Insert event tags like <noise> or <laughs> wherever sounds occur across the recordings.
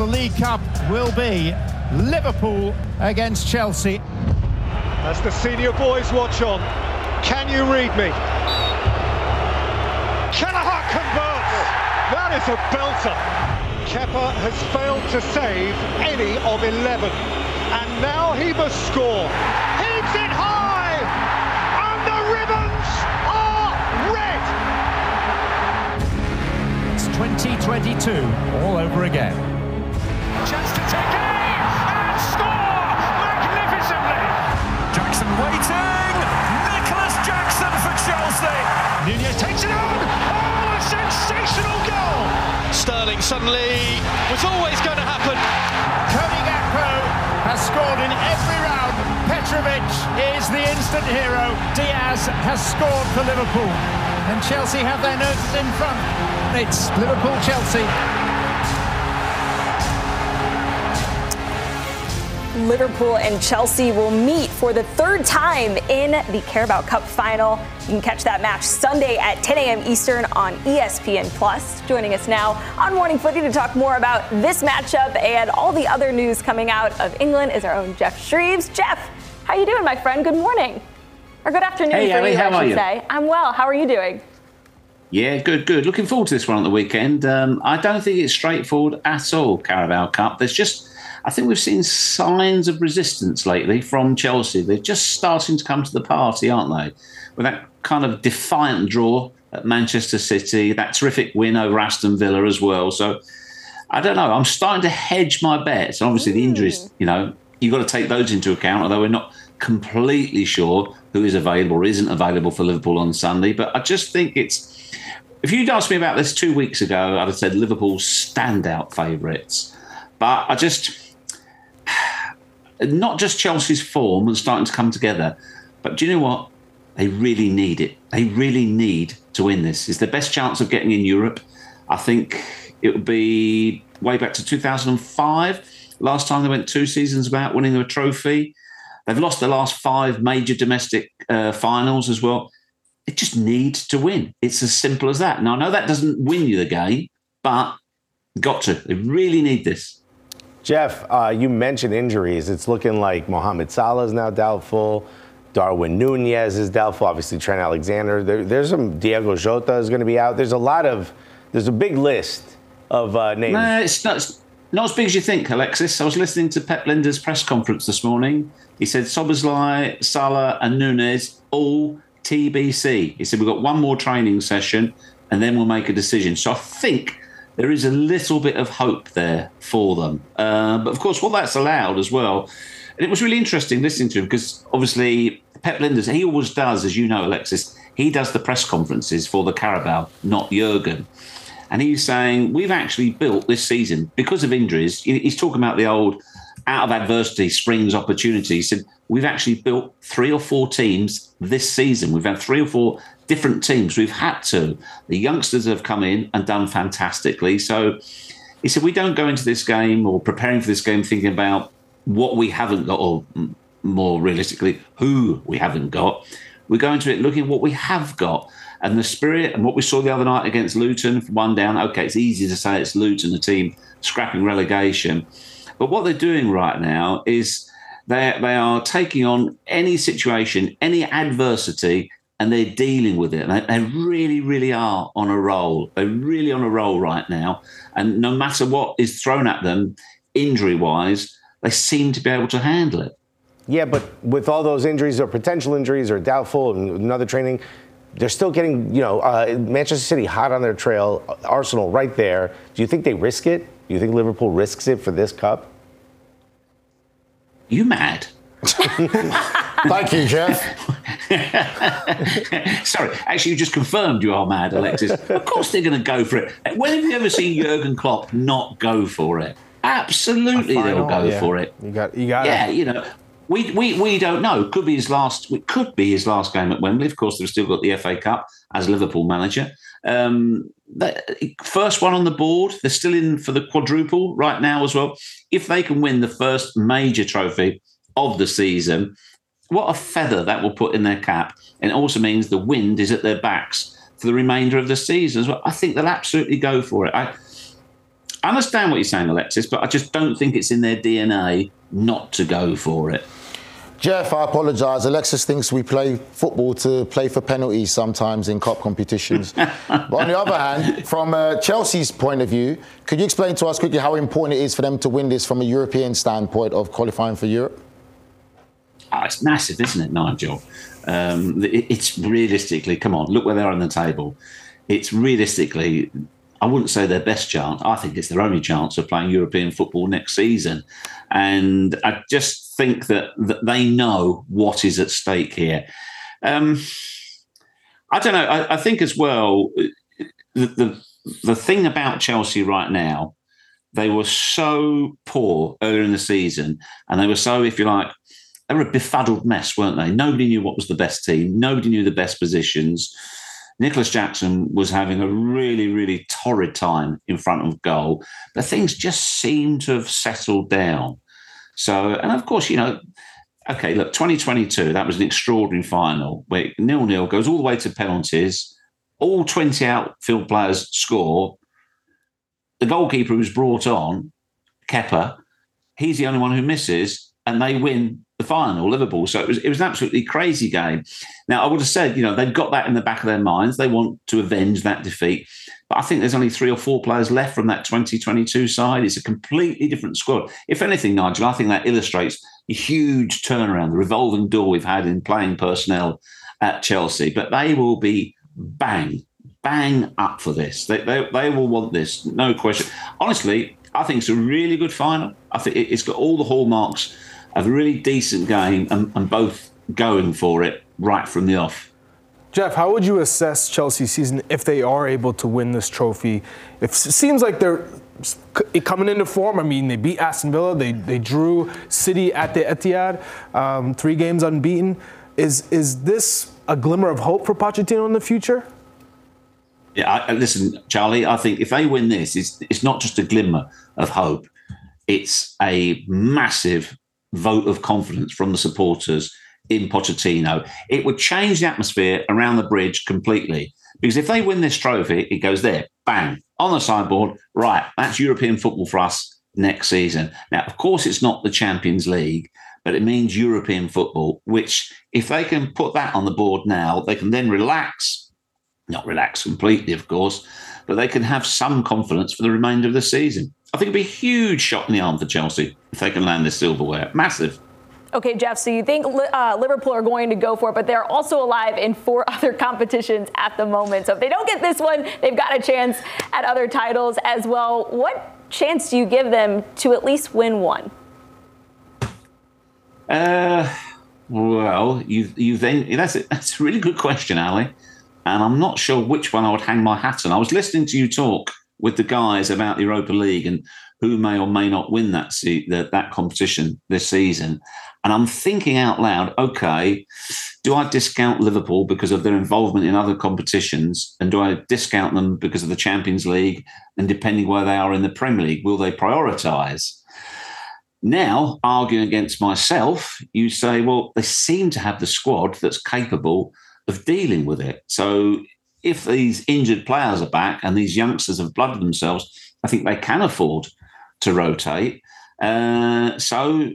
Of the League Cup will be Liverpool against Chelsea. As the senior boys watch on, can you read me? Kelleher converts! That is a belter! Kepa has failed to save any of 11. And now he must score. Heaves it high! And the ribbons are red! It's 2022 all over again. Chance to take aim and score magnificently. Jackson waiting. Nicolas Jackson for Chelsea. Nunez takes it on. Oh, a sensational goal. Sterling suddenly was always going to happen. Cody Gakpo has scored in every round. Petrovic is the instant hero. Diaz has scored for Liverpool. And Chelsea have their noses in front. It's Liverpool-Chelsea. Liverpool and Chelsea will meet for the third time in the Carabao Cup final. You can catch that match Sunday at 10 a.m. Eastern on ESPN Plus. Joining us now on Morning Footy to talk more about this matchup and all the other news coming out of England is our own Geoff Shreeves. Geoff, how are you doing, my friend? Good morning. Or good afternoon Hey, for Ellie, you, how I are should you? say. I'm well. How are you doing? Yeah, good, good. Looking forward to this one on the weekend. Um, I don't think it's straightforward at all, Carabao Cup. There's just, I think we've seen signs of resistance lately from Chelsea. They're just starting to come to the party, aren't they? With that kind of defiant draw at Manchester City, that terrific win over Aston Villa as well. So I don't know. I'm starting to hedge my bets. And obviously, the injuries, mm. you know, you've got to take those into account, although we're not completely sure who is available or isn't available for Liverpool on Sunday. But I just think it's. If you'd asked me about this two weeks ago, I'd have said Liverpool's standout favourites. But I just. Not just Chelsea's form and starting to come together, but do you know what? They really need it. They really need to win this. It's their best chance of getting in Europe. I think it would be way back to 2005. Last time they went two seasons without winning a trophy. They've lost the last five major domestic uh, finals as well. They just need to win. It's as simple as that. Now, I know that doesn't win you the game, but got to. They really need this. Geoff, uh, you mentioned injuries. It's looking like Mohamed Salah is now doubtful. Darwin Nunez is doubtful. Obviously, Trent Alexander. There, there's some. Diogo Jota is going to be out. There's a lot of. There's a big list of uh, names. No, it's not, not as big as you think, Alexis. I was listening to Pep Lijnders' press conference this morning. He said Szoboszlai, Salah, and Nunez all TBC. He said we've got one more training session, and then we'll make a decision. So I think there is a little bit of hope there for them. Uh, but of course, what that's allowed as well. And it was really interesting listening to him because obviously Pep Lijnders, he always does, as you know, Alexis, he does the press conferences for the Carabao, not Jurgen. And he's saying, we've actually built this season because of injuries. He's talking about the old out of adversity springs opportunity. He said, we've actually built three or four teams this season. We've had three or four different teams. We've had to. The youngsters have come in and done fantastically. So he said, we don't go into this game or preparing for this game thinking about what we haven't got, or more realistically, who we haven't got. We go into it looking at what we have got. And the spirit and what we saw the other night against Luton, one down, okay, it's easy to say it's Luton, the team scrapping relegation. But what they're doing right now is they, they are taking on any situation, any adversity, and they're dealing with it. They, they really, really are on a roll. They're really on a roll right now. And no matter what is thrown at them, injury wise, they seem to be able to handle it. Yeah, but with all those injuries or potential injuries or doubtful and another training, they're still getting, you know, uh, Manchester City hot on their trail, Arsenal right there. Do you think they risk it? Do you think Liverpool risks it for this cup? You mad? <laughs> Thank you, Geoff. <laughs> Sorry, actually, you just confirmed you are mad, Alexis. of course, they're going to go for it. When have you ever seen Jurgen Klopp not go for it? Absolutely, they'll go yeah. for it. You got, you got Yeah, it. you know, we, we we don't know. Could be his last. It could be his last game at Wembley. Of course, they've still got the FA Cup as Liverpool manager. Um, first one on the board. They're still in for the quadruple right now as well. If they can win the first major trophy of the season, what a feather that will put in their cap. And it also means the wind is at their backs for the remainder of the season as well. I think they'll absolutely go for it. I, I understand what you're saying, Alexis, but I just don't think it's in their DNA not to go for it. Geoff, I apologise. Alexis thinks we play football to play for penalties sometimes in cup competitions. <laughs> but on the other hand, from uh, Chelsea's point of view, could you explain to us quickly how important it is for them to win this from a European standpoint of qualifying for Europe? Oh, it's massive, isn't it, Nigel? Um, it, it's realistically, come on, look where they are on the table. It's realistically, I wouldn't say their best chance. I think it's their only chance of playing European football next season. And I just think that, that they know what is at stake here. Um, I don't know. I, I think as well, the, the the thing about Chelsea right now, they were so poor earlier in the season, and they were so, if you like, they were a befuddled mess, weren't they? Nobody knew what was the best team. Nobody knew the best positions. Nicolas Jackson was having a really, really torrid time in front of goal, but things just seemed to have settled down. So, and of course, you know, okay, look, 2022, that was an extraordinary final where nil nil goes all the way to penalties. All 20 outfield players score. The goalkeeper who's brought on, Kepa, he's the only one who misses, and they win the final, Liverpool. So it was it was an absolutely crazy game. Now I would have said, you know, they've got that in the back of their minds. They want to avenge that defeat. But I think there's only three or four players left from that 2022 side. It's a completely different squad. If anything, Nigel, I think that illustrates the huge turnaround, the revolving door we've had in playing personnel at Chelsea. But they will be bang, bang up for this. They, they, they will want this, no question. Honestly, I think it's a really good final. I think it's got all the hallmarks a really decent game and, and both going for it right from the off. Geoff, how would you assess Chelsea's season if they are able to win this trophy? It seems like they're coming into form. I mean, they beat Aston Villa, they, they drew City at the Etihad, um, three games unbeaten. Is is this a glimmer of hope for Pochettino in the future? Yeah, I, listen, Charlie. I think if they win this, it's it's not just a glimmer of hope. It's a massive vote of confidence from the supporters in Pochettino. It would change the atmosphere around the bridge completely. Because if they win this trophy, it goes there, bang, on the sideboard. Right, that's European football for us next season. Now, of course, it's not the Champions League, but it means European football, which, if they can put that on the board now, they can then relax, not relax completely, of course, but they can have some confidence for the remainder of the season. I think it'd be a huge shot in the arm for Chelsea if they can land this silverware. Massive. Okay, Geoff, so you think uh, Liverpool are going to go for it, but they're also alive in four <laughs> other competitions at the moment. So if they don't get this one, they've got a chance at other titles as well. What chance do you give them to at least win one? Uh, well, you you then that's a, that's a really good question, Ali, and I'm not sure which one I would hang my hat on. I was listening to you talk with the guys about the Europa League and who may or may not win that se- that, that competition this season. And I'm thinking out loud, okay, do I discount Liverpool because of their involvement in other competitions? And do I discount them because of the Champions League? And depending where they are in the Premier League, will they prioritise? Now, arguing against myself, you say, well, they seem to have the squad that's capable of dealing with it. So if these injured players are back and these youngsters have blooded themselves, I think they can afford to rotate. Uh, so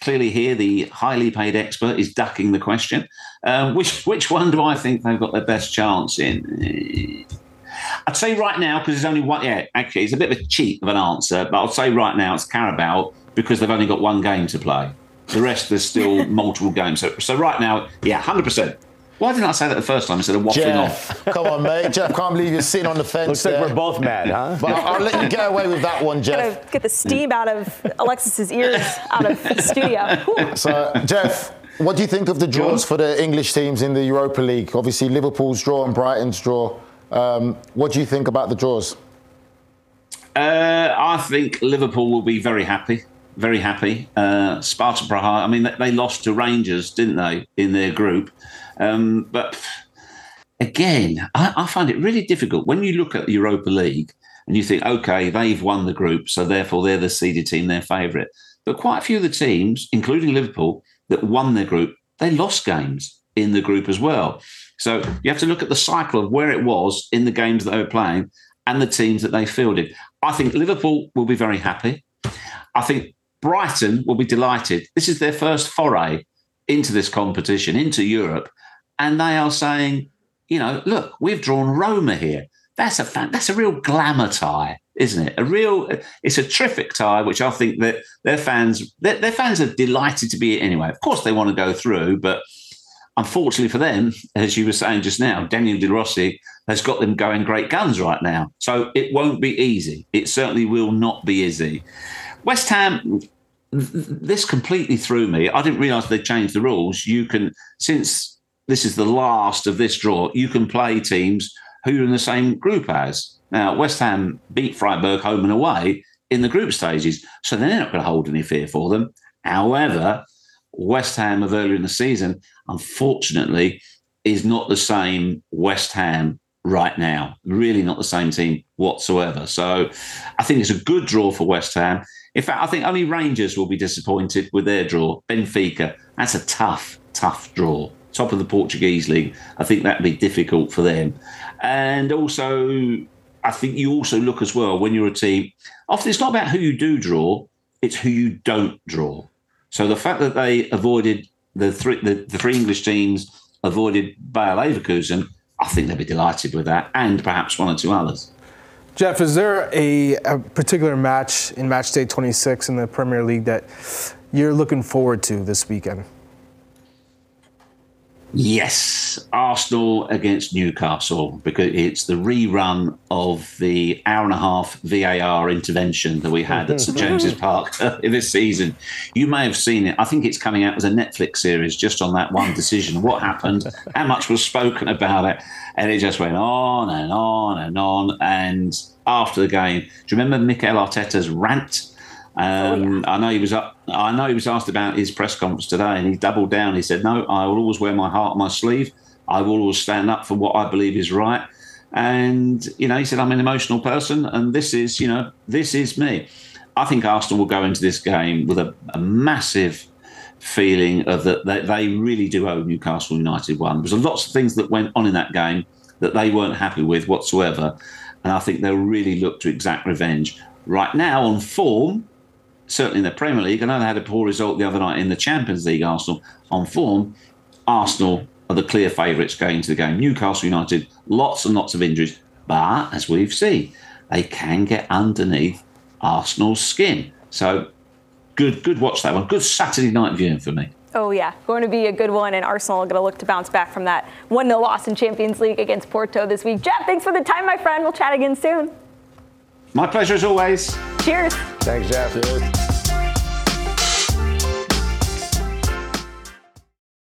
clearly here the highly paid expert is ducking the question. Uh, which which one do I think they've got their best chance in? I'd say right now because there's only one. Yeah, actually, it's a bit of a cheat of an answer, but I'll say right now it's Carabao because they've only got one game to play. The rest there's still <laughs> multiple games. So, so right now, yeah, hundred percent. Why didn't I say that the first time instead of waffling Geoff, off? <laughs> come on, mate. Geoff, can't believe you're sitting on the fence. Looks like we're both mad, huh? But I'll, I'll let you get away with that one, Geoff. Gotta get the steam out of Alexis's ears out of the studio. Whew. <laughs> So, Geoff, what do you think of the draws for the English teams in the Europa League? Obviously, Liverpool's draw and Brighton's draw. Um, what do you think about the draws? Uh, I think Liverpool will be very happy. Very happy. Uh, Sparta Praha. I mean, they- lost to Rangers, didn't they, in their group? Um, but again, I, I find it really difficult when you look at the Europa League and you think, okay, they've won the group, so therefore they're the seeded team, they're favourite. But quite a few of the teams, including Liverpool, that won their group, they lost games in the group as well. So you have to look at the cycle of where it was in the games that they were playing and the teams that they fielded. I think Liverpool will be very happy. I think Brighton will be delighted. This is their first foray into this competition, into Europe, and they are saying, you know, look, we've drawn Roma here. That's a fan, that's a real glamour tie, isn't it? A real, it's a terrific tie, which I think that their fans, their, their fans are delighted to be it anyway. Of course, they want to go through, but unfortunately for them, as you were saying just now, Daniel De Rossi has got them going great guns right now. So it won't be easy. It certainly will not be easy. West Ham, this completely threw me. I didn't realise they changed the rules. You can, since this is the last of this draw, you can play teams who you're in the same group as. Now, West Ham beat Freiburg home and away in the group stages, so they're not going to hold any fear for them. However, West Ham of earlier in the season, unfortunately, is not the same West Ham right now. Really not the same team whatsoever. So I think it's a good draw for West Ham. In fact, I think only Rangers will be disappointed with their draw. Benfica, that's a tough, tough draw. Top of the Portuguese league. I think that'd be difficult for them. And also, I think you also look as well when you're a team. Often it's not about who you do draw, it's who you don't draw. So the fact that they avoided the three the, the three English teams avoided Bayer Leverkusen, I think they'll be delighted with that, and perhaps one or two others. Geoff, is there a, a particular match in match day 26 in the Premier League that you're looking forward to this weekend? Yes, Arsenal against Newcastle because it's the rerun of the hour and a half VAR intervention that we had at St <laughs> James's Park <laughs> this season. You may have seen it. I think it's coming out as a Netflix series just on that one decision. What happened? How much was spoken about it? And it just went on and on and on. And after the game, do you remember Mikel Arteta's rant? Um, I know he was up. I know he was asked about his press conference today, and he doubled down. He said, "No, I will always wear my heart on my sleeve. I will always stand up for what I believe is right." And you know, he said, "I'm an emotional person, and this is, you know, this is me." I think Arsenal will go into this game with a, a massive feeling of that they, they really do owe Newcastle United one. There was lots of things that went on in that game that they weren't happy with whatsoever, and I think they'll really look to exact revenge. Right now, on form, certainly in the Premier League. I know they had a poor result the other night in the Champions League, Arsenal. On form, Arsenal are the clear favourites going into the game. Newcastle United, lots and lots of injuries. But as we've seen, they can get underneath Arsenal's skin. So good, good watch that one. Good Saturday night viewing for me. Oh, yeah. Going to be a good one, and Arsenal are going to look to bounce back from that 1 0 loss in Champions League against Porto this week. Geoff, thanks for the time, my friend. We'll chat again soon. My pleasure as always. Cheers. Thanks, Geoff.